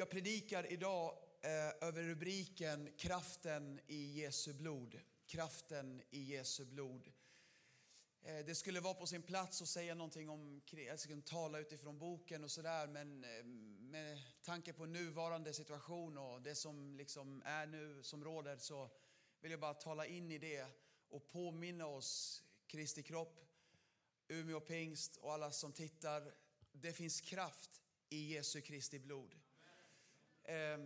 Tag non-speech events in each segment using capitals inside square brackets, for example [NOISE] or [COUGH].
Jag predikar idag eh, över rubriken Kraften i Jesu blod. Kraften i Jesu blod. Eh, Det skulle vara på sin plats att säga någonting om, jag tala utifrån boken och sådär, men eh, med tanke på nuvarande situation och det som liksom är nu, som råder, så vill jag bara tala in i det och påminna oss, Kristi kropp, Umeå pingst och alla som tittar, det finns kraft i Jesu Kristi blod. Eh,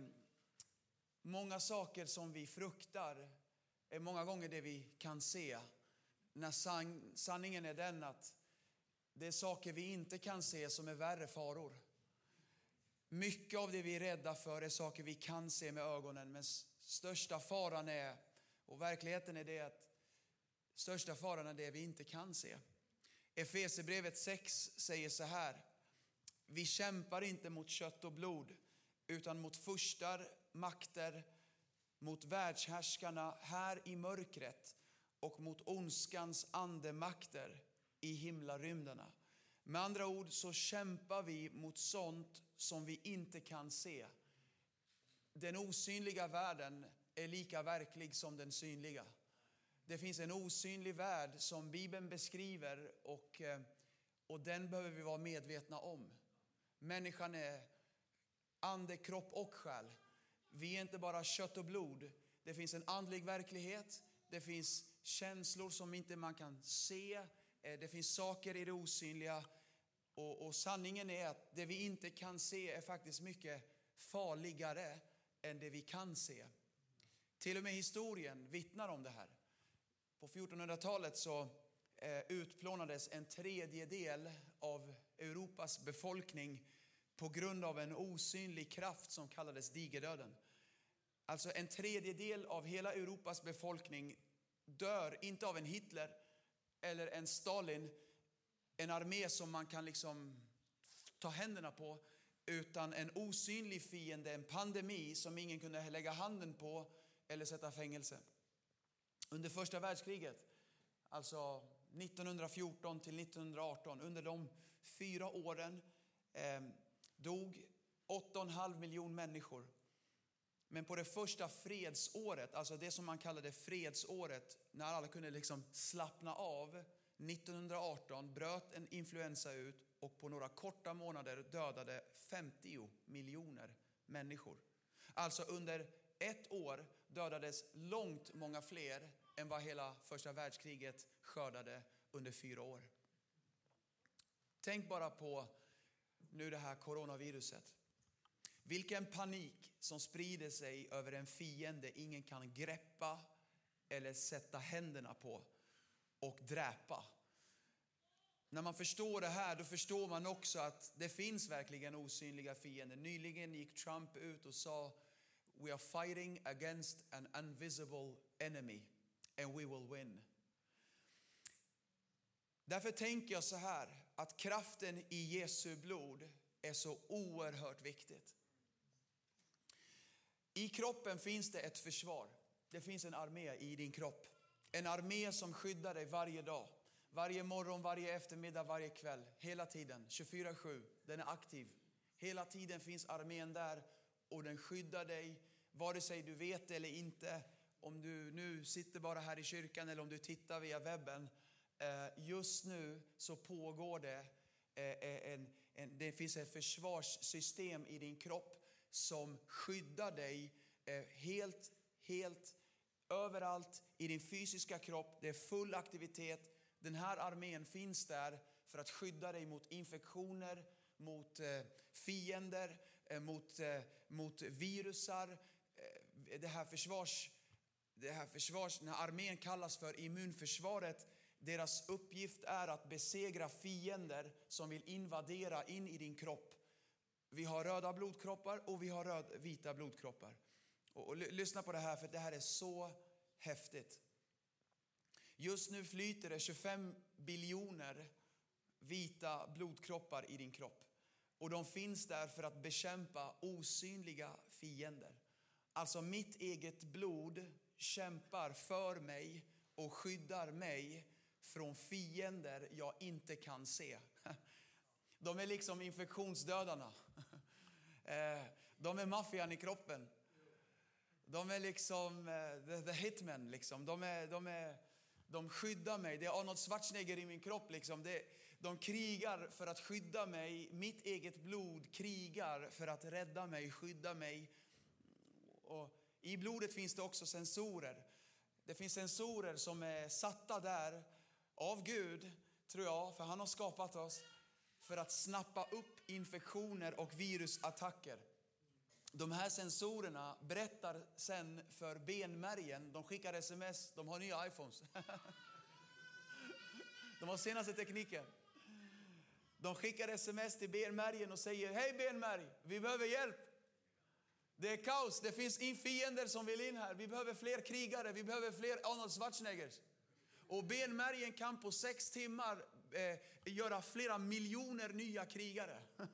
många saker som vi fruktar är många gånger det vi kan se. När san, sanningen är den att det är saker vi inte kan se som är värre faror. Mycket av det vi är rädda för är saker vi kan se med ögonen, men största faran är, och verkligheten är det att största faran är det vi inte kan se. Efesierbrevet 6 säger så här. Vi kämpar inte mot kött och blod utan mot furstar, makter, mot världshärskarna här i mörkret och mot ondskans andemakter i himlarymderna. Med andra ord så kämpar vi mot sånt som vi inte kan se. Den osynliga världen är lika verklig som den synliga. Det finns en osynlig värld som Bibeln beskriver och, eh, och den behöver vi vara medvetna om. Människan är ande, kropp och själ. Vi är inte bara kött och blod. Det finns en andlig verklighet, det finns känslor som inte man kan se, eh, det finns saker i det osynliga. Och, och sanningen är att det vi inte kan se är faktiskt mycket farligare än det vi kan se. Till och med historien vittnar om det här. På 1400-talet så eh, utplånades en tredjedel av Europas befolkning på grund av en osynlig kraft som kallades digerdöden. Alltså en tredjedel av hela Europas befolkning dör, inte av en Hitler eller en Stalin, en armé som man kan liksom ta händerna på, utan en osynlig fiende, en pandemi som ingen kunde lägga handen på eller sätta fängelse. Under första världskriget, alltså 1914 till 1918, under de fyra åren eh, dog 8,5 miljoner människor. Men på det första fredsåret, alltså det som man kallade fredsåret, när alla kunde liksom slappna av, 1918 bröt en influensa ut och på några korta månader dödade 50 miljoner människor. Alltså under ett år dödades långt många fler än vad hela första världskriget skördade under fyra år. Tänk bara på nu det här coronaviruset. Vilken panik som sprider sig över en fiende ingen kan greppa eller sätta händerna på och dräpa. När man förstår det här, då förstår man också att det finns verkligen osynliga fiender. Nyligen gick Trump ut och sa We are fighting against an invisible enemy and we will win. Därför tänker jag så här, att kraften i Jesu blod är så oerhört viktigt. I kroppen finns det ett försvar. Det finns en armé i din kropp. En armé som skyddar dig varje dag. Varje morgon, varje eftermiddag, varje kväll. Hela tiden, 24-7. Den är aktiv. Hela tiden finns armén där och den skyddar dig, vare sig du vet det eller inte. Om du nu sitter bara här i kyrkan eller om du tittar via webben. Eh, just nu så pågår det, eh, eh, en, en, det finns ett försvarssystem i din kropp som skyddar dig helt, helt överallt i din fysiska kropp. Det är full aktivitet. Den här armén finns där för att skydda dig mot infektioner, mot fiender, mot, mot virusar. Det här försvars, det här försvars, den här armén kallas för immunförsvaret. Deras uppgift är att besegra fiender som vill invadera in i din kropp. Vi har röda blodkroppar och vi har röd, vita blodkroppar. Och, och lyssna på det här, för det här är så häftigt. Just nu flyter det 25 biljoner vita blodkroppar i din kropp. Och de finns där för att bekämpa osynliga fiender. Alltså mitt eget blod kämpar för mig och skyddar mig från fiender jag inte kan se. De är liksom infektionsdödarna. Eh, de är maffian i kroppen. De är liksom eh, the, hitmen. Liksom. De, är, de, är, de skyddar mig. Det är Arnold Schwarzenegger i min kropp. Liksom. Det, de krigar för att skydda mig. Mitt eget blod krigar för att rädda mig, skydda mig. Och I blodet finns det också sensorer. Det finns sensorer som är satta där av Gud, tror jag, för han har skapat oss för att snappa upp infektioner och virusattacker. De här sensorerna berättar sen för benmärgen, de skickar sms, de har nya iPhones. [LAUGHS] De har senaste tekniken. De skickar sms till benmärgen och säger, hej benmärg, vi behöver hjälp. Det är kaos, det finns fiender som vill in här. Vi behöver fler krigare, vi behöver fler Arnold Schwarzeneggers. Och benmärgen kan på sex timmar eh, göra flera miljoner nya krigare. [LAUGHS]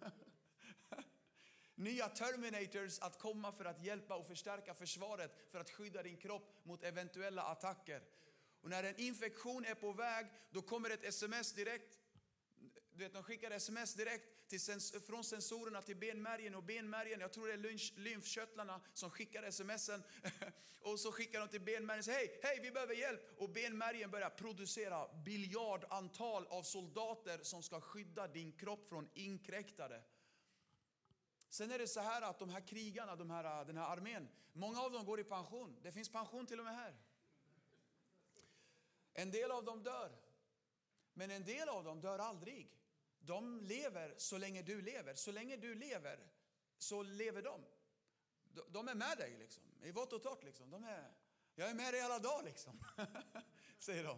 nya Terminators att komma för att hjälpa och förstärka försvaret för att skydda din kropp mot eventuella attacker. Och när en infektion är på väg, då kommer ett sms direkt du vet, de skickar sms direkt till sens från sensorerna till benmärgen och benmärgen, jag tror det är lymfkörtlarna som skickar smsen. [LAUGHS] och så skickar de till benmärgen och säger hej, hej vi behöver hjälp. Och benmärgen börjar producera biljardantal av soldater som ska skydda din kropp från inkräktare. Sen är det så här att de här krigarna, de här, den här armén, många av dem går i pension. Det finns pension till och med här. En del av dem dör. Men en del av dem dör aldrig. De lever så länge du lever. Så länge du lever så lever de. De är med dig liksom, i vått och torrt. Liksom. De är, jag är med dig alla dagar, liksom. [LAUGHS] säger de.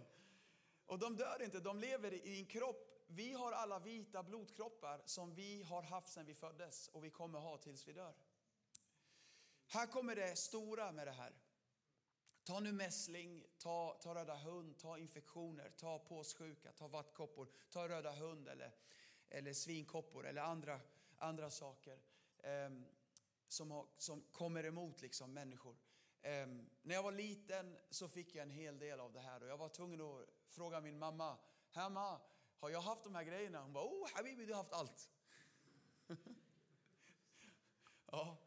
Och de dör inte, de lever i en kropp. Vi har alla vita blodkroppar som vi har haft sedan vi föddes och vi kommer ha tills vi dör. Här kommer det stora med det här. Ta nu mässling, ta, ta röda hund, ta infektioner, ta påssjuka, ta vattkoppor, ta röda hund eller, eller svinkoppor eller andra, andra saker eh, som, har, som kommer emot liksom människor. Eh, när jag var liten så fick jag en hel del av det här och jag var tvungen att fråga min mamma, hemma, har jag haft de här grejerna? Hon bara, oh Habibi, du har haft allt. [LAUGHS] ja.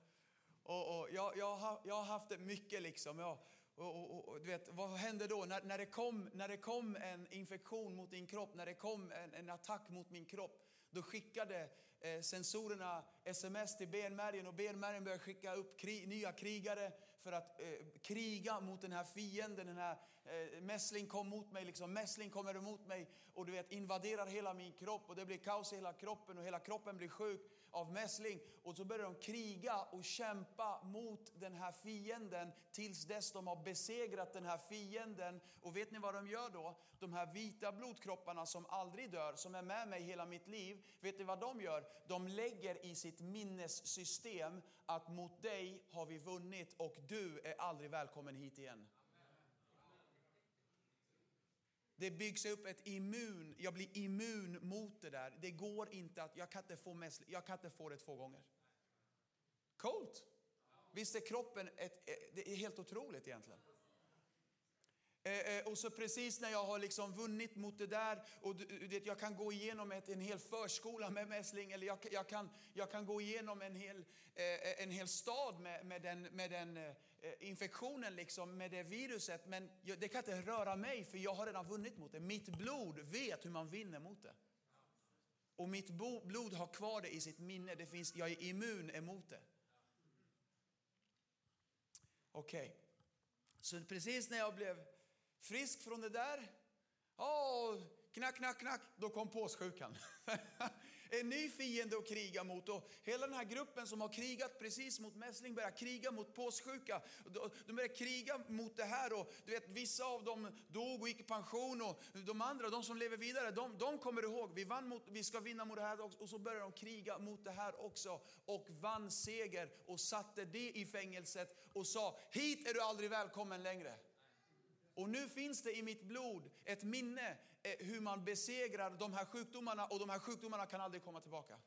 Och, och jag, jag, har, jag har haft det mycket liksom. Jag, och, och, och, du vet, vad hände då? När, när, det kom, när det kom en infektion mot din kropp, när det kom en, en attack mot min kropp, då skickade eh, sensorerna sms till benmärgen och benmärgen började skicka upp krig, nya krigare för att eh, kriga mot den här fienden. Den här eh, mässling kom mot mig, liksom. mässling kommer emot mig och du vet invaderar hela min kropp och det blir kaos i hela kroppen och hela kroppen blir sjuk av mässling. Och så börjar de kriga och kämpa mot den här fienden tills dess de har besegrat den här fienden. Och vet ni vad de gör då? De här vita blodkropparna som aldrig dör, som är med mig hela mitt liv. Vet ni vad de gör? De lägger i sitt minnessystem att mot dig har vi vunnit och du är aldrig välkommen hit igen. Det byggs upp ett immun, jag blir immun mot det där. Det går inte att, jag kan inte få, mest, jag kan inte få det två gånger. Coolt! Visst är kroppen ett, det är helt otroligt egentligen. Eh, eh, och så precis när jag har liksom vunnit mot det där och det, jag kan gå igenom ett, en hel förskola med mässling eller jag, jag, kan, jag kan gå igenom en hel, eh, en hel stad med, med den, med den infektionen, liksom, med det viruset. Men det kan inte röra mig för jag har redan vunnit mot det. Mitt blod vet hur man vinner mot det. Och mitt blod har kvar det i sitt minne. Det finns, jag är immun emot det. Okej, okay. så precis när jag blev frisk från det där. Oh, knack, knack, knack, då kom påssjukan. [LAUGHS] En ny fiende att kriga mot. Och hela den här gruppen som har krigat precis mot mässling börjar kriga mot påssjuka. De börjar kriga mot det här och du vet vissa av dem dog och gick i pension och de andra, de som lever vidare, de, de kommer ihåg, vi, vann mot, vi ska vinna mot det här också. Och så börjar de kriga mot det här också och vann seger och satte det i fängelset och sa, hit är du aldrig välkommen längre. Och nu finns det i mitt blod ett minne eh, hur man besegrar de här sjukdomarna och de här sjukdomarna kan aldrig komma tillbaka.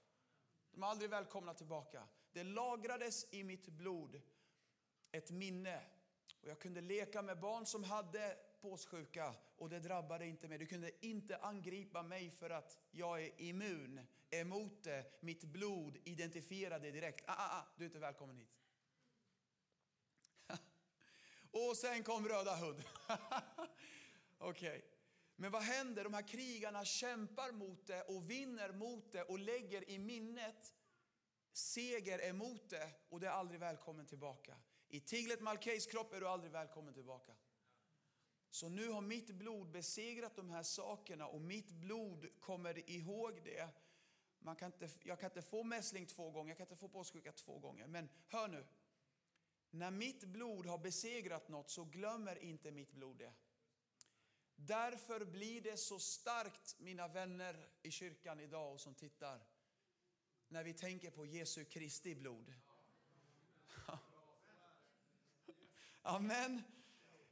De är aldrig välkomna tillbaka. Det lagrades i mitt blod ett minne. Och jag kunde leka med barn som hade påssjuka och det drabbade inte mig. Du kunde inte angripa mig för att jag är immun emot det. Mitt blod identifierade direkt. Ah, ah, ah, du är inte välkommen hit. Och sen kom Röda Hund. [LAUGHS] Okej. Okay. Men vad händer? De här krigarna kämpar mot det och vinner mot det och lägger i minnet seger emot det och det är aldrig välkommen tillbaka. I Tiglet Malkejs kropp är du aldrig välkommen tillbaka. Så nu har mitt blod besegrat de här sakerna och mitt blod kommer ihåg det. Man kan inte, jag kan inte få mässling två gånger, jag kan inte få påssjuka två gånger. Men hör nu, när mitt blod har besegrat något så glömmer inte mitt blod det. Därför blir det så starkt, mina vänner i kyrkan idag och som tittar, när vi tänker på Jesu Kristi blod. [LAUGHS] Amen.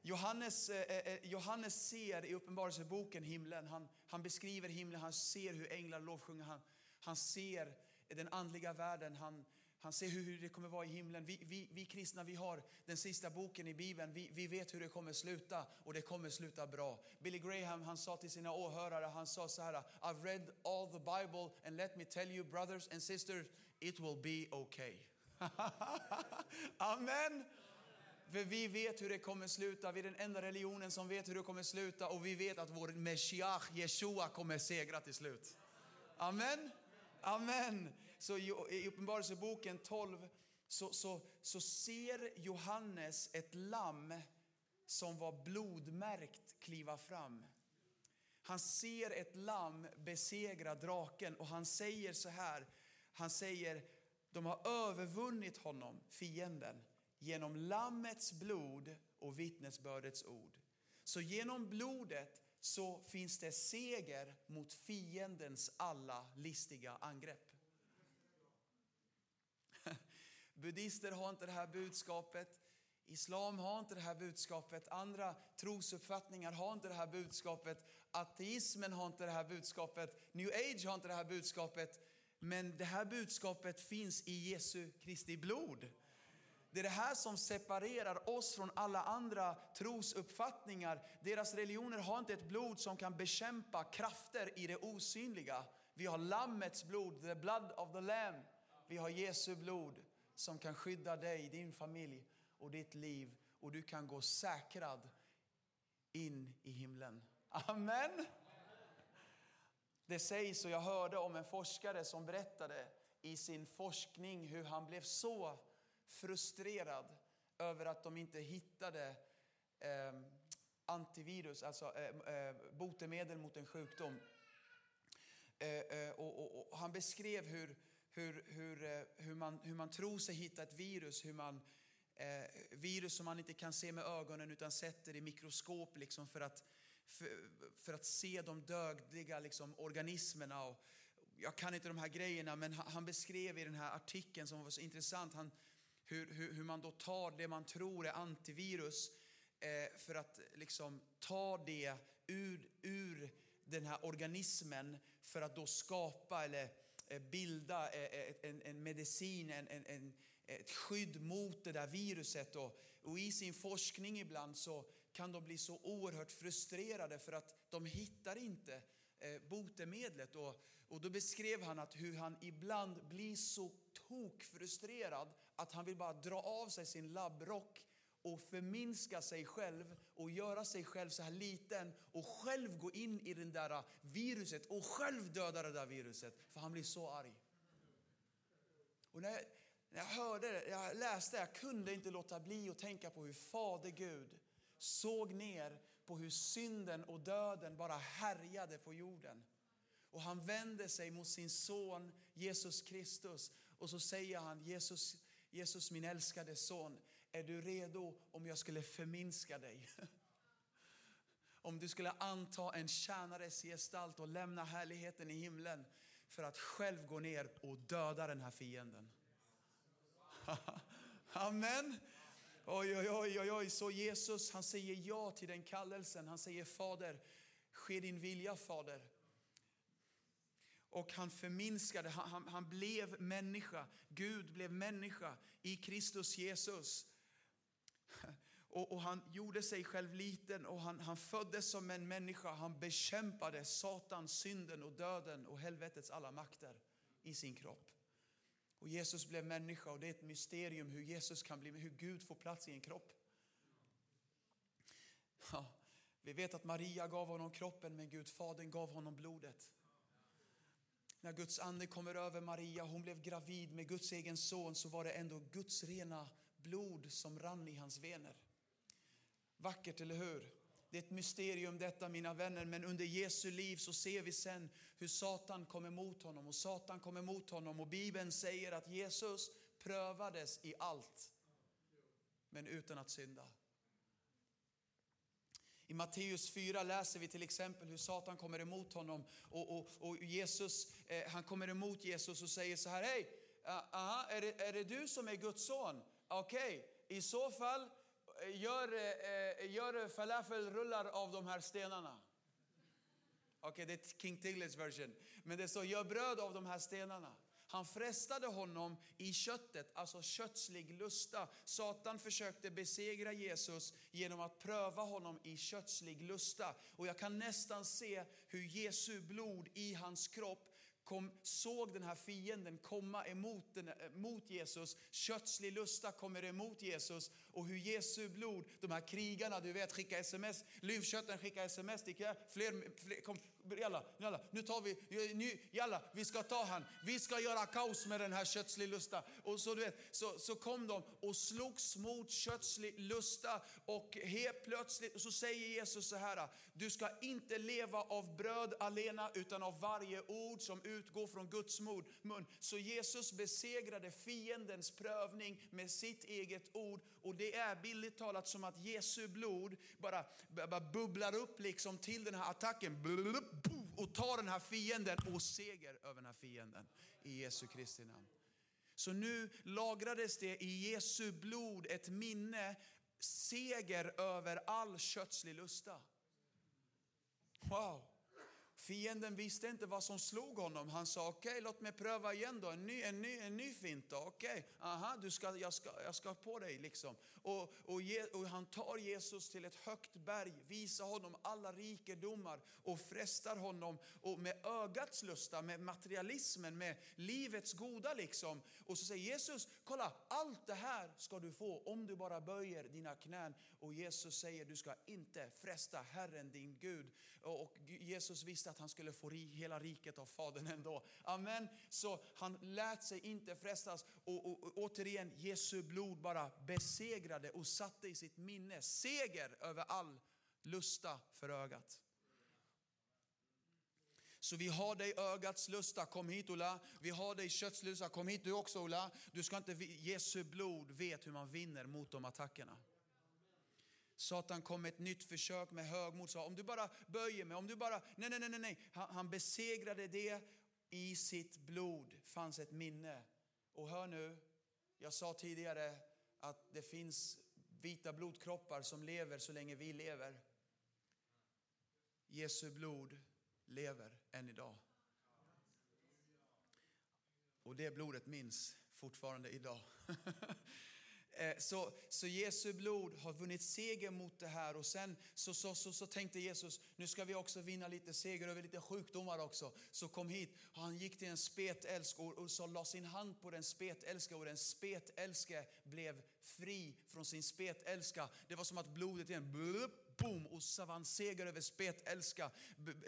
Johannes, eh, eh, eh, Johannes ser i Uppenbarelseboken himlen. Han, han beskriver himlen, han ser hur änglar lovsjunger. Han, han ser den andliga världen. Han, han ser hur det kommer vara i himlen. Vi, vi, vi kristna vi har den sista boken i Bibeln. Vi, vi vet hur det kommer sluta och det kommer sluta bra. Billy Graham han sa till sina åhörare, han sa så här. I've read all the Bible and let me tell you brothers and sisters, it will be okay. [LAUGHS] Amen. För vi vet hur det kommer sluta. Vi är den enda religionen som vet hur det kommer sluta och vi vet att vår Meshiach, Jeshua, kommer segra till slut. Amen. Amen. Så i Uppenbarelseboken 12 så, så, så ser Johannes ett lamm som var blodmärkt kliva fram. Han ser ett lamm besegra draken och han säger så här. Han säger, de har övervunnit honom, fienden, genom lammets blod och vittnesbördets ord. Så genom blodet så finns det seger mot fiendens alla listiga angrepp. Buddhister har inte det här budskapet. Islam har inte det här budskapet. Andra trosuppfattningar har inte det här budskapet. Ateismen har inte det här budskapet. New age har inte det här budskapet. Men det här budskapet finns i Jesu Kristi blod. Det är det här som separerar oss från alla andra trosuppfattningar. Deras religioner har inte ett blod som kan bekämpa krafter i det osynliga. Vi har Lammets blod, the blood of the lamb. Vi har Jesu blod som kan skydda dig, din familj och ditt liv. Och du kan gå säkrad in i himlen. Amen. Det sägs, och jag hörde om en forskare som berättade i sin forskning hur han blev så frustrerad över att de inte hittade eh, antivirus, alltså eh, eh, botemedel mot en sjukdom. Eh, eh och, och, och, han beskrev hur, hur, hur, eh, hur, man, hur man tror sig hitta ett virus, hur man, eh, virus som man inte kan se med ögonen utan sätter i mikroskop liksom för, att, för, för att se de dödliga liksom, organismerna. Och, jag kan inte de här grejerna, men han, beskrev i den här artikeln som var så intressant, han, hur, hur, hur man då tar det man tror är antivirus eh, för att liksom ta det ur, ur den här organismen för att då skapa eller Eh, bilda eh, eh, en, en medicin, en, en, ett skydd mot det där viruset. Och, och i sin forskning ibland så kan de bli så oerhört frustrerade för att de hittar inte botemedlet. Och, och då beskrev han att hur han ibland blir så tokfrustrerad att han vill bara dra av sig sin labbrock och förminska sig själv och göra sig själv så här liten och själv gå in i det där viruset och själv döda det där viruset. För han blir så arg. Och när jag, när jag hörde det, jag läste jag kunde inte låta bli att tänka på hur Fader Gud såg ner på hur synden och döden bara härjade på jorden. Och han vänder sig mot sin son Jesus Kristus och så säger han Jesus, Jesus min älskade son, är du redo om jag skulle förminska dig? om du skulle anta en tjänares gestalt och lämna härligheten i himlen för att själv gå ner och döda den här fienden. [LAUGHS] Amen. Oj, oj, oj, oj, oj. Så Jesus han säger ja till den kallelsen. Han säger Fader, ske din vilja Fader. Och han förminskade, han, han, han blev människa. Gud blev människa i Kristus Jesus. Och, och, han gjorde sig själv liten och han, han föddes som en människa. Han bekämpade Satan, synden och döden och helvetets alla makter i sin kropp. Och Jesus blev människa och det är ett mysterium hur Jesus kan bli, hur Gud får plats i en kropp. Ja, vi vet att Maria gav honom kroppen men Gud Fadern gav honom blodet. När Guds ande kommer över Maria, hon blev gravid med Guds egen son, så var det ändå Guds rena blod som rann i hans vener. Vackert, eller hur? Det är ett mysterium detta mina vänner, men under Jesu liv så ser vi sen hur Satan kommer emot honom och Satan kommer mot honom och Bibeln säger att Jesus prövades i allt, men utan att synda. I Matteus 4 läser vi till exempel hur Satan kommer emot honom och, och, och Jesus, eh, han kommer emot Jesus och säger så här, hej, uh, är, det, är det du som är Guds son? Okej, okay. i så fall gör, eh, eh gör falafelrullar av de här stenarna. Okej, okay, det är King Tiglets version. Men det står gör bröd av de här stenarna. Han frestade honom i köttet, alltså kötslig lusta. Satan försökte besegra Jesus genom att pröva honom i kötslig lusta. Och jag kan nästan se hur Jesu blod i hans kropp kom, såg den här fienden komma emot, den, eh, mot Jesus. Kötslig lusta kommer emot Jesus. Och hur Jesu blod, de här krigarna, du vet, skicka sms, lymfkötten skickar sms, fler, fler, kom, jalla, jalla, nu tar vi, nu, jalla, vi ska ta han, vi ska göra kaos med den här kötslig lusta. Och så, du vet, så, så kom de och slogs mot kötslig lusta och helt plötsligt så säger Jesus så här, du ska inte leva av bröd alena utan av varje ord som utgår från Guds mun. Så Jesus besegrade fiendens prövning med sitt eget ord och det är billigt talat som att Jesu blod bara, bara bubblar upp liksom till den här attacken och ta den här fienden och seger över den här fienden i Jesu Kristi namn. Så nu lagrades det i Jesu blod ett minne, seger över all kötslig lusta. Wow! Fienden visste inte vad som slog honom. Han sa okej, okay, låt mig pröva igen då. En ny, en ny, en ny fint då. Okej, okay. aha, du ska, jag, ska, jag ska på dig liksom. Och, och, ge, och, han tar Jesus till ett högt berg, visar honom alla rikedomar och frestar honom och med ögats lusta, med materialismen, med livets goda liksom. Och så säger Jesus, kolla allt det här ska du få om du bara böjer dina knän. Och Jesus säger, du ska inte fresta Herren din Gud. Och Jesus visste att han skulle få hela riket av Fadern ändå. Amen. Så han lät sig inte frestas. Och, och, och återigen, Jesu blod bara besegrade och satte i sitt minne seger över all lusta för ögat. Så vi har dig ögats lusta, kom hit Ola. Vi har dig köttslusta, kom hit du också Ola. Du ska inte, Jesu blod vet hur man vinner mot de attackerna. Satan kom med ett nytt försök med högmod. Sa, om du bara böjer mig, om du bara... Nej, nej, nej, nej. Han, han besegrade det. I sitt blod fanns ett minne. Och hör nu, jag sa tidigare att det finns vita blodkroppar som lever så länge vi lever. Jesu blod lever än idag. Och det blodet minns fortfarande idag. [LAUGHS] Så, så Jesu blod har vunnit seger mot det här och sen så, så, så, så tänkte Jesus, nu ska vi också vinna lite seger över lite sjukdomar också. Så kom hit och han gick till en spetälsk och, och så la sin hand på den spetälska och den spetälske blev fri från sin spetälska. Det var som att blodet igen, blup, boom, och seger över spetälska.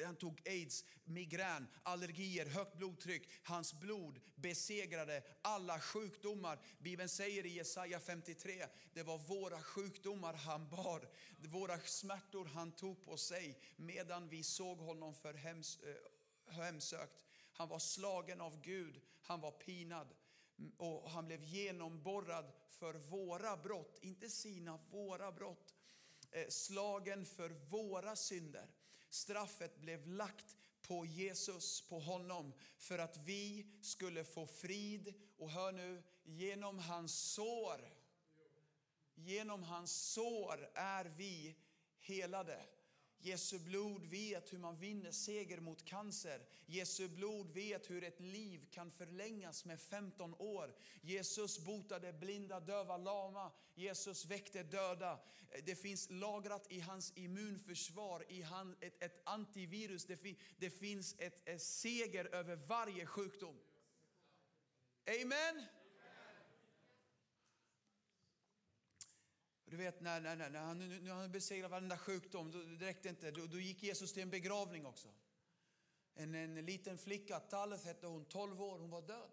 Han tog aids, migrän, allergier, högt blodtryck. Hans blod besegrade alla sjukdomar. Bibeln säger i Jesaja 53, det var våra sjukdomar han bar, våra smärtor han tog på sig medan vi såg honom för hems, eh, hemsökt. Han var slagen av Gud, han var pinad mm, och han blev genomborrad för våra brott, inte sina, våra brott. Eh, slagen för våra synder. Straffet blev lagt på Jesus, på honom, för att vi skulle få frid. Och hör nu, genom hans sår, genom hans sår är vi helade. Jesu blod vet hur man vinner seger mot cancer. Jesu blod vet hur ett liv kan förlängas med 15 år. Jesus botade blinda, döva, lama. Jesus väckte döda. Det finns lagrat i hans immunförsvar, i han, ett, ett antivirus. Det, fin, det finns ett, ett seger över varje sjukdom. Amen. Du vet när, när, när, han, nu han besegrat varenda sjukdom, då, det räckte inte. Då, då, gick Jesus till en begravning också. En, en liten flicka, Taleth hette hon, 12 år, hon var död.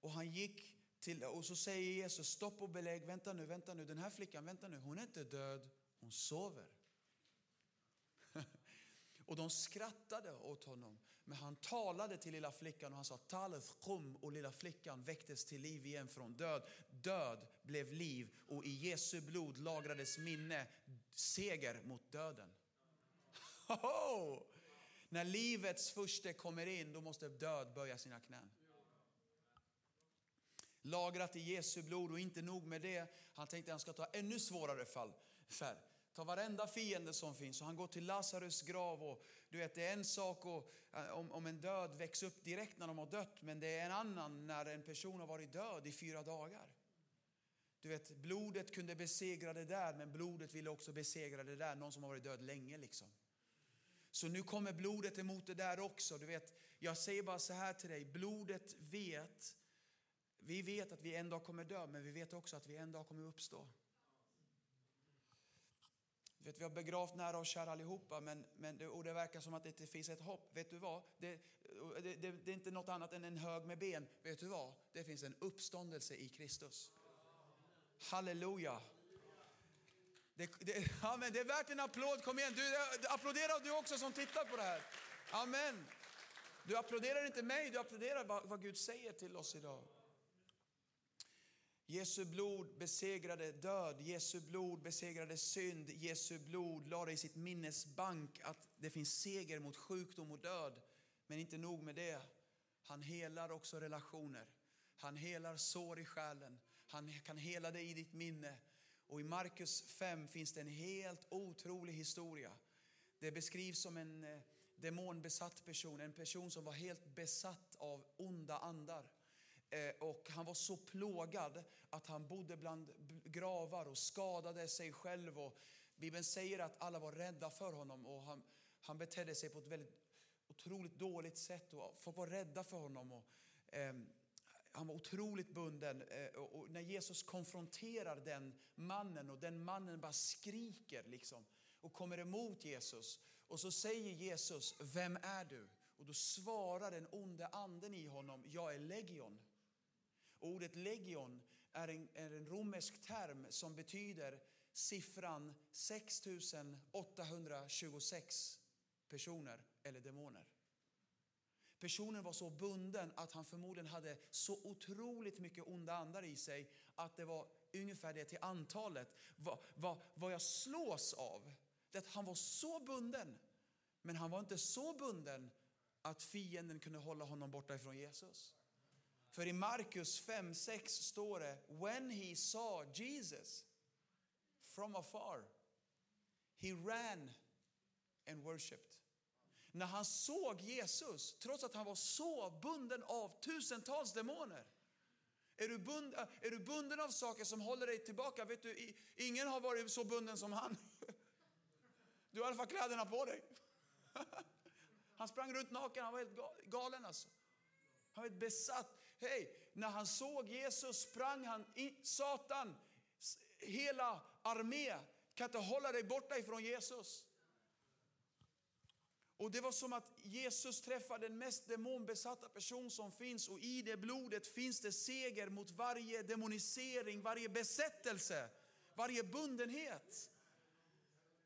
Och han gick till, och så säger Jesus, stopp och belägg, vänta nu, vänta nu, den här flickan, vänta nu, hon är inte död, hon sover. Och de skrattade åt honom. Men han talade till lilla flickan och han sa Talef kum och lilla flickan väcktes till liv igen från död. Död blev liv och i Jesu blod lagrades minne, seger mot döden. När livets första kommer in, då måste död böja sina knän. Lagrat i Jesu blod och inte nog med det. Han tänkte att han ska ta ännu svårare fall. Ta varenda fiende som finns. Och han går till Lazarus grav. Och, du vet, det är en sak och, eh, om, om en död väcks upp direkt när de har dött, men det är en annan när en person har varit död i fyra dagar. Du vet, blodet kunde besegra det där, men blodet ville också besegra det där, någon som har varit död länge. liksom. Så nu kommer blodet emot det där också. Du vet, jag säger bara så här till dig, blodet vet, vi vet att vi en dag kommer dö, men vi vet också att vi en dag kommer uppstå. Vet, vi har begravt nära och kära allihopa, men, men det, och det verkar som att det inte finns ett hopp. Vet du vad? Det, det, det, det är inte något annat än en hög med ben. Vet du vad? Det finns en uppståndelse i Kristus. Halleluja. Det, det, amen. det är värt en applåd. Kom igen. Du, applådera du också som tittar på det här. Amen. Du applåderar inte mig, du applåderar vad, vad Gud säger till oss idag. Jesu blod besegrade död, Jesu blod besegrade synd, Jesu blod lade i sitt minnesbank att det finns seger mot sjukdom och död. Men inte nog med det, han helar också relationer. Han helar sår i själen, han kan hela dig i ditt minne. Och i Markus 5 finns det en helt otrolig historia. Det beskrivs som en eh, demonbesatt person, en person som var helt besatt av onda andar. Eh, och han var så plågad att han bodde bland gravar och skadade sig själv. Och Bibeln säger att alla var rädda för honom och han, han betedde sig på ett väldigt otroligt dåligt sätt. Och folk var rädda för honom. Och, eh, han var otroligt bunden. Eh, och, och när Jesus konfronterar den mannen och den mannen bara skriker liksom, och kommer emot Jesus. Och så säger Jesus, vem är du? Och då svarar den onde anden i honom, jag är legion. Ordet legion är en, är en romersk term som betyder siffran 6826 personer eller demoner. Personen var så bunden att han förmodligen hade så otroligt mycket onda andar i sig att det var ungefär det till antalet. Vad, vad, vad jag slås av det att han var så bunden, men han var inte så bunden att fienden kunde hålla honom borta ifrån Jesus. För i Markus 5.6 står det, when he saw Jesus from afar, he ran and worshipped. När han såg Jesus, trots att han var så bunden av tusentals demoner. Är du, bunden, är du bunden av saker som håller dig tillbaka? Vet du, ingen har varit så bunden som han. Du har i alla fall kläderna på dig. Han sprang runt naken, han var helt galen alltså. Han var helt besatt. Hej, när han såg Jesus sprang han i Satan. Hela armé kan inte hålla dig borta ifrån Jesus. Och Det var som att Jesus träffade den mest demonbesatta person som finns och i det blodet finns det seger mot varje demonisering, varje besättelse, varje bundenhet.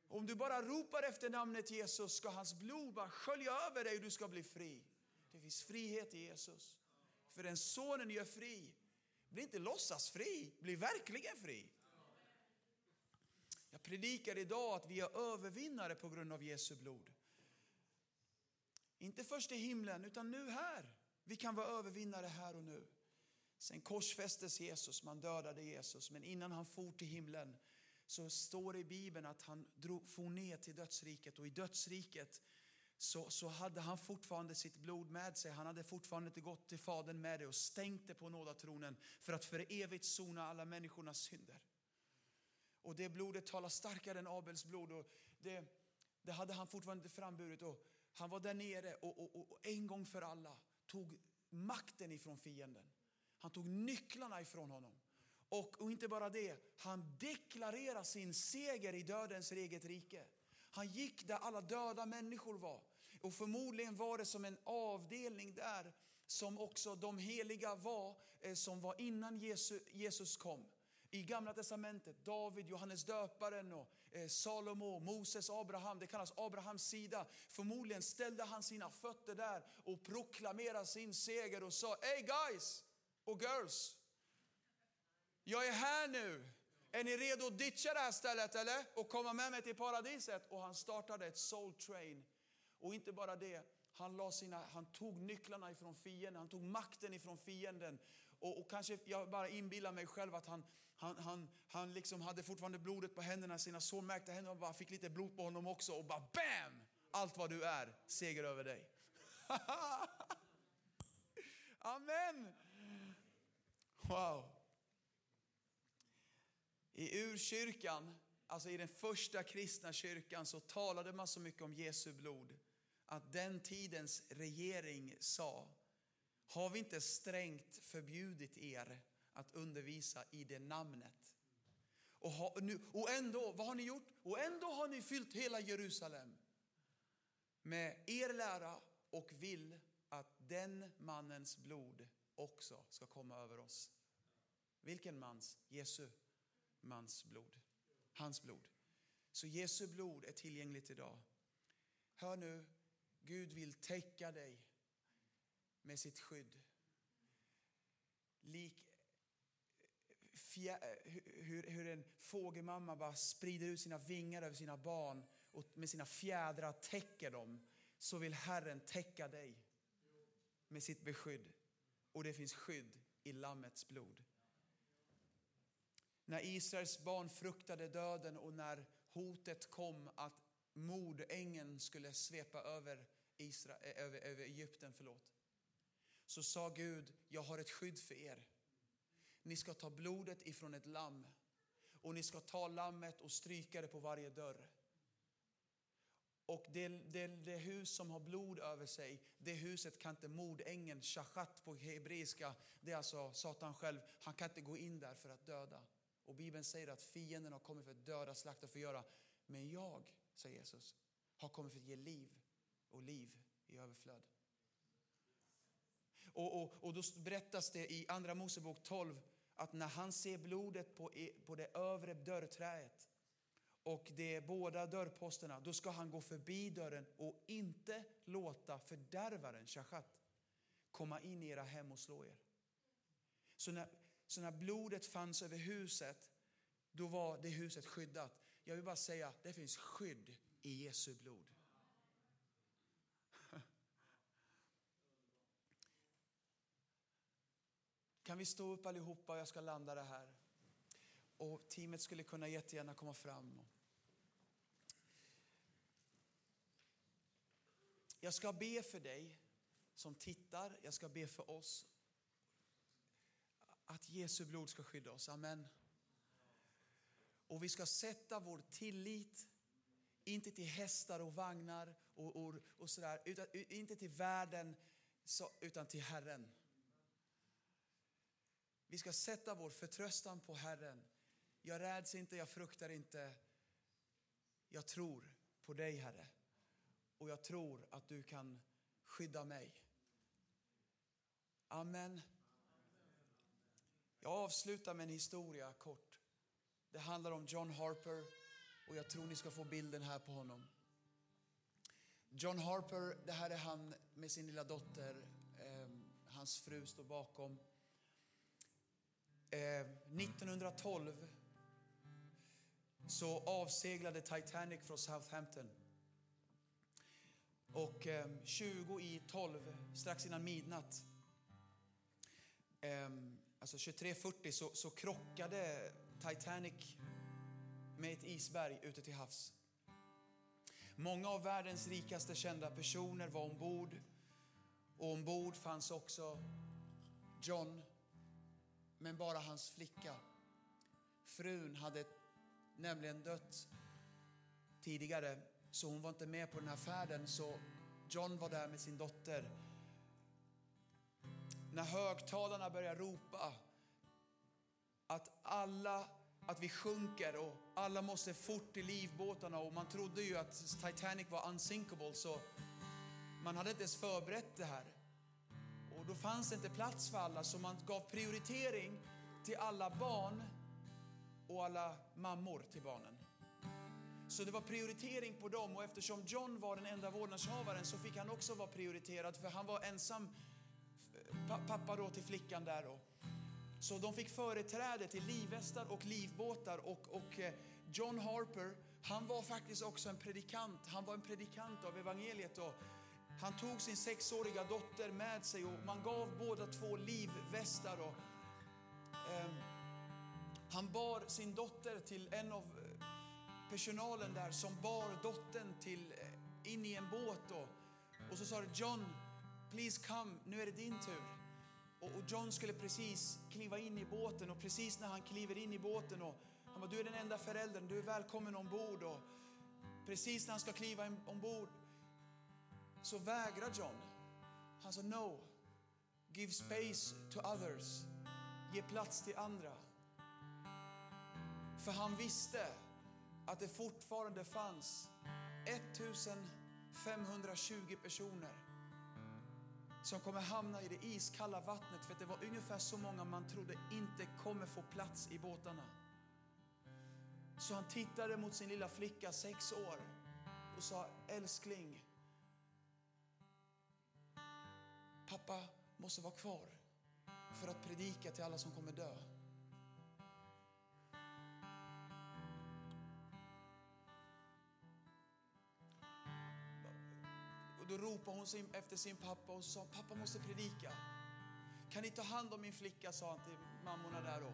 Om du bara ropar efter namnet Jesus ska hans blod bara skölja över dig och du ska bli fri. Det finns frihet i Jesus. För den sonen gör fri. Bli inte låtsas fri, bli verkligen fri. Jag predikar idag att vi är övervinnare på grund av Jesu blod. Inte först i himlen, utan nu här. Vi kan vara övervinnare här och nu. Sen korsfästes Jesus, man dödade Jesus, men innan han for till himlen så står det i Bibeln att han drog, for ner till dödsriket och i dödsriket så, så hade han fortfarande sitt blod med sig. Han hade fortfarande inte gått till Fadern med det och stängt det på nådatronen för att för evigt sona alla människornas synder. Och det blodet talar starkare än Abels blod. Och det, det hade han fortfarande inte framburit. Och han var där nere och, och, och, en gång för alla tog makten ifrån fienden. Han tog nycklarna ifrån honom. Och, och inte bara det, han deklarerade sin seger i dödens eget rike. Han gick där alla döda människor var. Och förmodligen var det som en avdelning där som också de heliga var, eh, som var innan Jesus kom. I Gamla Testamentet, David, Johannes döparen, och eh, Salomo, Moses, Abraham. Det kallas Abrahams sida. Förmodligen ställde han sina fötter där och proklamerade sin seger och sa Hey guys och girls, jag är här nu. Är ni redo att ditcha det här stället eller? Och komma med mig till paradiset? Och han startade ett soul train. Och inte bara det, han, la sina, han tog nycklarna ifrån fienden, han tog makten ifrån fienden. Och, och kanske jag bara inbillar mig själv att han, han, han, han liksom hade fortfarande blodet på händerna, sina sårmärkta händer och bara fick lite blod på honom också och bara BAM! Allt vad du är, seger över dig. [LAUGHS] Amen! Wow. I urkyrkan, alltså i den första kristna kyrkan, så talade man så mycket om Jesu blod att den tidens regering sa, har vi inte strängt förbjudit er att undervisa i det namnet? Och, ha, nu, och ändå, vad har ni gjort? Och ändå har ni fyllt hela Jerusalem med er lära och vill att den mannens blod också ska komma över oss. Vilken mans? Jesu mans blod. Hans blod. Så Jesu blod är tillgängligt idag. Hör nu, Gud vill täcka dig med sitt skydd. Lik hur, hur en fågelmamma bara sprider ut sina vingar över sina barn och med sina fjädrar täcker dem, så vill Herren täcka dig med sitt beskydd. Och det finns skydd i Lammets blod. När Israels barn fruktade döden och när hotet kom att mordängen skulle svepa över, Israel, eh, över, över Egypten, förlåt, så sa Gud, jag har ett skydd för er. Ni ska ta blodet ifrån ett lamm och ni ska ta lammet och stryka det på varje dörr. Och det, det, det, hus som har blod över sig, det huset kan inte mordängeln, shachat på hebreiska, det är alltså Satan själv, han kan inte gå in där för att döda. Och Bibeln säger att fienden har kommit för att döda, slakta och förgöra. Men jag, säger Jesus, har kommit för att ge liv och liv i överflöd. Och, och, och då berättas det i Andra Mosebok 12 att när han ser blodet på, på det övre dörrträet och de båda dörrposterna, då ska han gå förbi dörren och inte låta fördärvaren, shachat, komma in i era hem och slå er. Så när, så när blodet fanns över huset, då var det huset skyddat. Jag vill bara säga, det finns skydd i Jesu blod. Kan vi stå upp allihopa? Jag ska landa det här. Och teamet skulle kunna jättegärna komma fram. Jag ska be för dig som tittar. Jag ska be för oss att Jesu blod ska skydda oss. Amen. Och vi ska sätta vår tillit, inte till hästar och vagnar och, och, och sådär, utan, inte till världen, utan till Herren. Vi ska sätta vår förtröstan på Herren. Jag räds inte, jag fruktar inte. Jag tror på dig, Herre. Och jag tror att du kan skydda mig. Amen. Jag avslutar med en historia kort. Det handlar om John Harper Och jag tror ni ska få bilden här på honom. John Harper, det här är han med sin lilla dotter. Eh, hans fru står bakom. Eh, 1912 så avseglade Titanic från Southampton. Och eh, 20 i 12, strax innan midnatt, eh, alltså 23.40 så, så krockade Titanic med ett isberg ute till havs. Många av världens rikaste kända personer var ombord. Och ombord fanns också John, men bara hans flicka. Frun hade nämligen dött tidigare, så hon var inte med på den här färden. Så John var där med sin dotter. När högtalarna började ropa att alla att vi sjunker och alla måste fort i livbåtarna och man trodde ju att Titanic var unsinkable så man hade inte ens förberett det här. Och då fanns det inte plats för alla så man gav prioritering till alla barn och alla mammor till barnen. Så det var prioritering på dem och eftersom John var den enda vårdnadshavaren så fick han också vara prioriterad för han var ensam Eh, pappa då till flickan där. Då. Så de fick företräde till livvästar och livbåtar och, och eh, John Harper, han var faktiskt också en predikant. Han var en predikant av evangeliet och han tog sin sexåriga dotter med sig och man gav båda två livvästar. Och, eh, han bar sin dotter till en av eh, personalen där som bar dottern till, in i en båt. Och, och så sa det John, please come, nu är det din tur. Och, John skulle precis kliva in i båten och precis när han kliver in i båten och han bara, du är den enda föräldern, du är välkommen ombord. Och precis när han ska kliva ombord så vägrar John. Han sa no, give space to others, ge plats till andra. För han visste att det fortfarande fanns 1520 personer som kommer hamna i det iskalla vattnet för att det var ungefär så många man trodde inte kommer få plats i båtarna. Så han tittade mot sin lilla flicka, sex år, och sa älskling, pappa måste vara kvar för att predika till alla som kommer dö. Och då ropade hon efter sin pappa och sa, pappa måste predika. Kan ni ta hand om min flicka, sa han till mammorna där då.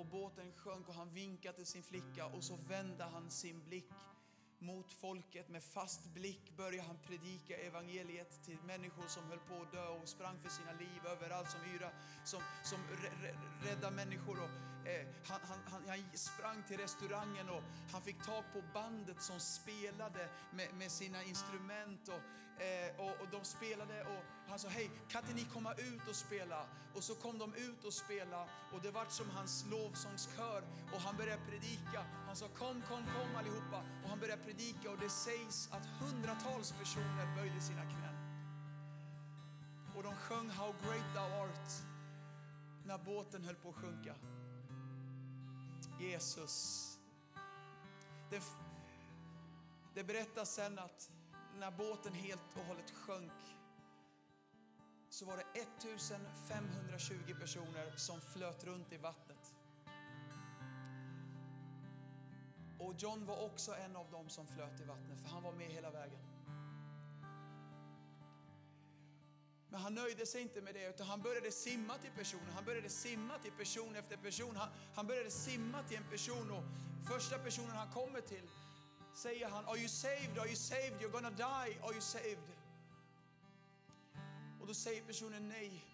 Och båten sjönk och han vinkade till sin flicka och så vände han sin blick mot folket. Med fast blick började han predika evangeliet till människor som höll på att dö och sprang för sina liv överallt som yra, som, som räddade människor. Och, eh, han, han, han, sprang till restaurangen och han fick tag på bandet som spelade med, med sina instrument. Och, eh, och, och, de spelade och han sa, hej, kan inte ni komma ut och spela? Och så kom de ut och spela och det var som hans lovsångskör och han började predika. Han sa, kom, kom, kom allihopa. Och han började predika och det sägs att hundratals personer böjde sina knän. Och de sjöng How great thou art när båten höll på att sjunka. Jesus. Det, det berättas sen att när båten helt och hållet sjönk så var det 1520 personer som flöt runt i vattnet. Och John var också en av dem som flöt i vattnet, för han var med hela vägen. Men han nöjde sig inte med det, utan han började simma till personer. Han började simma till person efter person. Han, han började simma till en person och första personen han kommer till säger han, Are you saved? Are you saved? You're gonna die. Are you saved? Och då säger personen nej,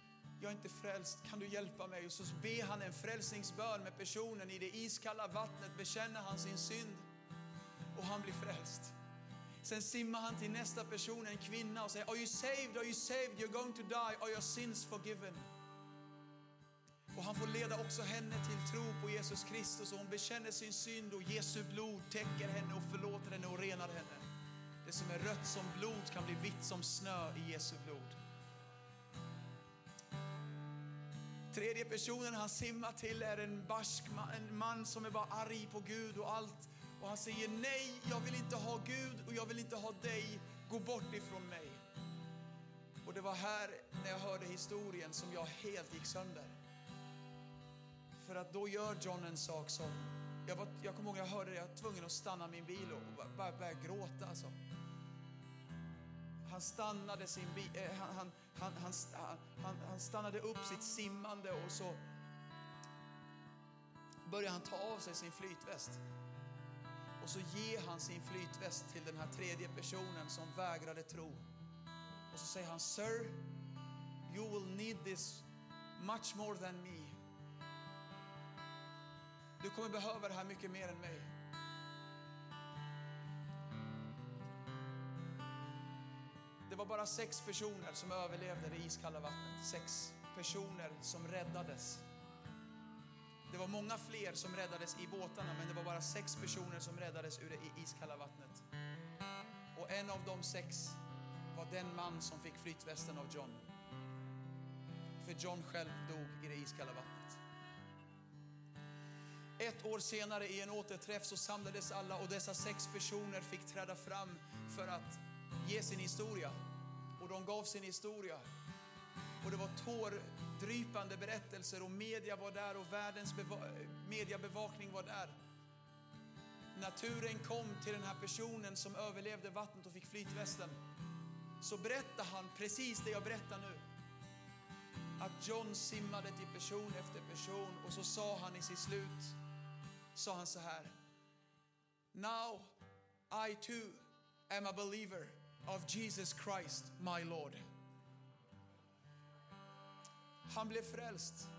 jag är inte frälst, kan du hjälpa mig? Och så ber han en frälsningsbön med personen i det iskalla vattnet, bekänner han sin synd och han blir frälst. Sen simmar han till nästa person, en kvinna, och säger Are you saved? Are you saved? You're going to die. Are your sins forgiven? Och han får leda också henne till tro på Jesus Kristus och hon bekänner sin synd och Jesu blod täcker henne och förlåter henne och renar henne. Det som är rött som blod kan bli vitt som snö i Jesu blod. Tredje personen han simmar till är en barsk man, en man som är bara arg på Gud och allt och han säger nej, jag vill inte ha Gud och jag vill inte ha dig. Gå bort ifrån mig. Och det var här, när jag hörde historien, som jag helt gick sönder. För att då gör John en sak som... Jag, var, jag kommer ihåg jag hörde det, jag var tvungen att stanna min bil och bara, bara börja gråta. Alltså. Han stannade sin bil, eh, han, han, han, han, han, han stannade upp sitt simmande och så började han ta av sig sin flytväst. Och så ger han sin flytväst till den här tredje personen som vägrade tro. Och så säger han, Sir, you will need this much more than me. Du kommer behöva det här mycket mer än mig. Det var bara sex personer som överlevde det iskalla vattnet. Sex personer som räddades. Det var många fler som räddades i båtarna, men det var bara sex personer som räddades ur det iskalla vattnet. Och en av de sex var den man som fick flytvästen av John. För John själv dog i det iskalla vattnet. Ett år senare i en återträff så samlades alla och dessa sex personer fick träda fram för att ge sin historia. Och de gav sin historia. Och det var tårdrypande berättelser och media var där och världens mediebevakning var där. Naturen kom till den här personen som överlevde vattnet och fick flytvästen så berättade han precis det jag berättar nu. Att John simmade till person efter person och så sa han i sitt slut, sa han så här. Now I too am a believer of Jesus Christ my Lord. Han blev frälst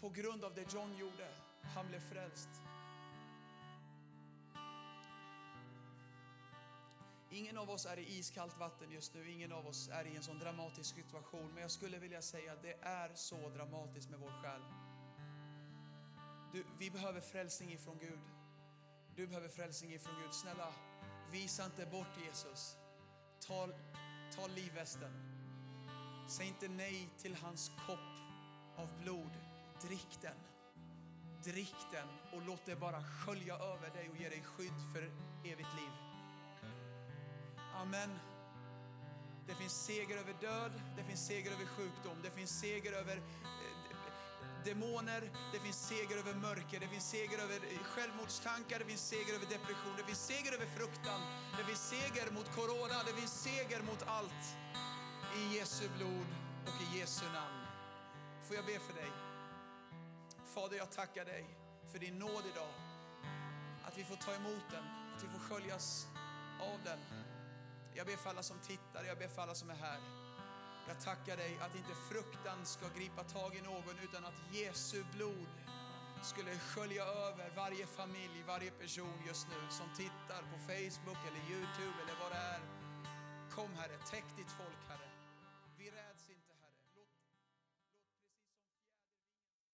på grund av det John gjorde. Han blev frälst. Ingen av oss är i iskallt vatten just nu, ingen av oss är i en sån dramatisk situation. Men jag skulle vilja säga att det är så dramatiskt med vår själ. Du, vi behöver frälsning ifrån Gud. Du behöver frälsning ifrån Gud. Snälla, visa inte bort Jesus. Ta, ta livvästen. Säg inte nej till hans kopp av blod. Drick den. Drick den och låt det bara skölja över dig och ge dig skydd för evigt liv. Amen. Det finns seger över död, det finns seger över sjukdom, det finns seger över eh, demoner, det finns seger över mörker, det finns seger över eh, självmordstankar, det finns seger över depression, det finns seger över fruktan, det finns seger mot corona, det finns seger mot allt i Jesu blod och i Jesu namn. Får jag be för dig? Fader, jag tackar dig för din nåd idag. Att vi får ta emot den, att vi får sköljas av den. Jag ber för alla som tittar, jag ber för alla som är här. Jag tackar dig att inte fruktan ska gripa tag i någon utan att Jesu blod skulle skölja över varje familj, varje person just nu som tittar på Facebook eller Youtube eller vad det är. Kom Herre, täck ditt folk Herre.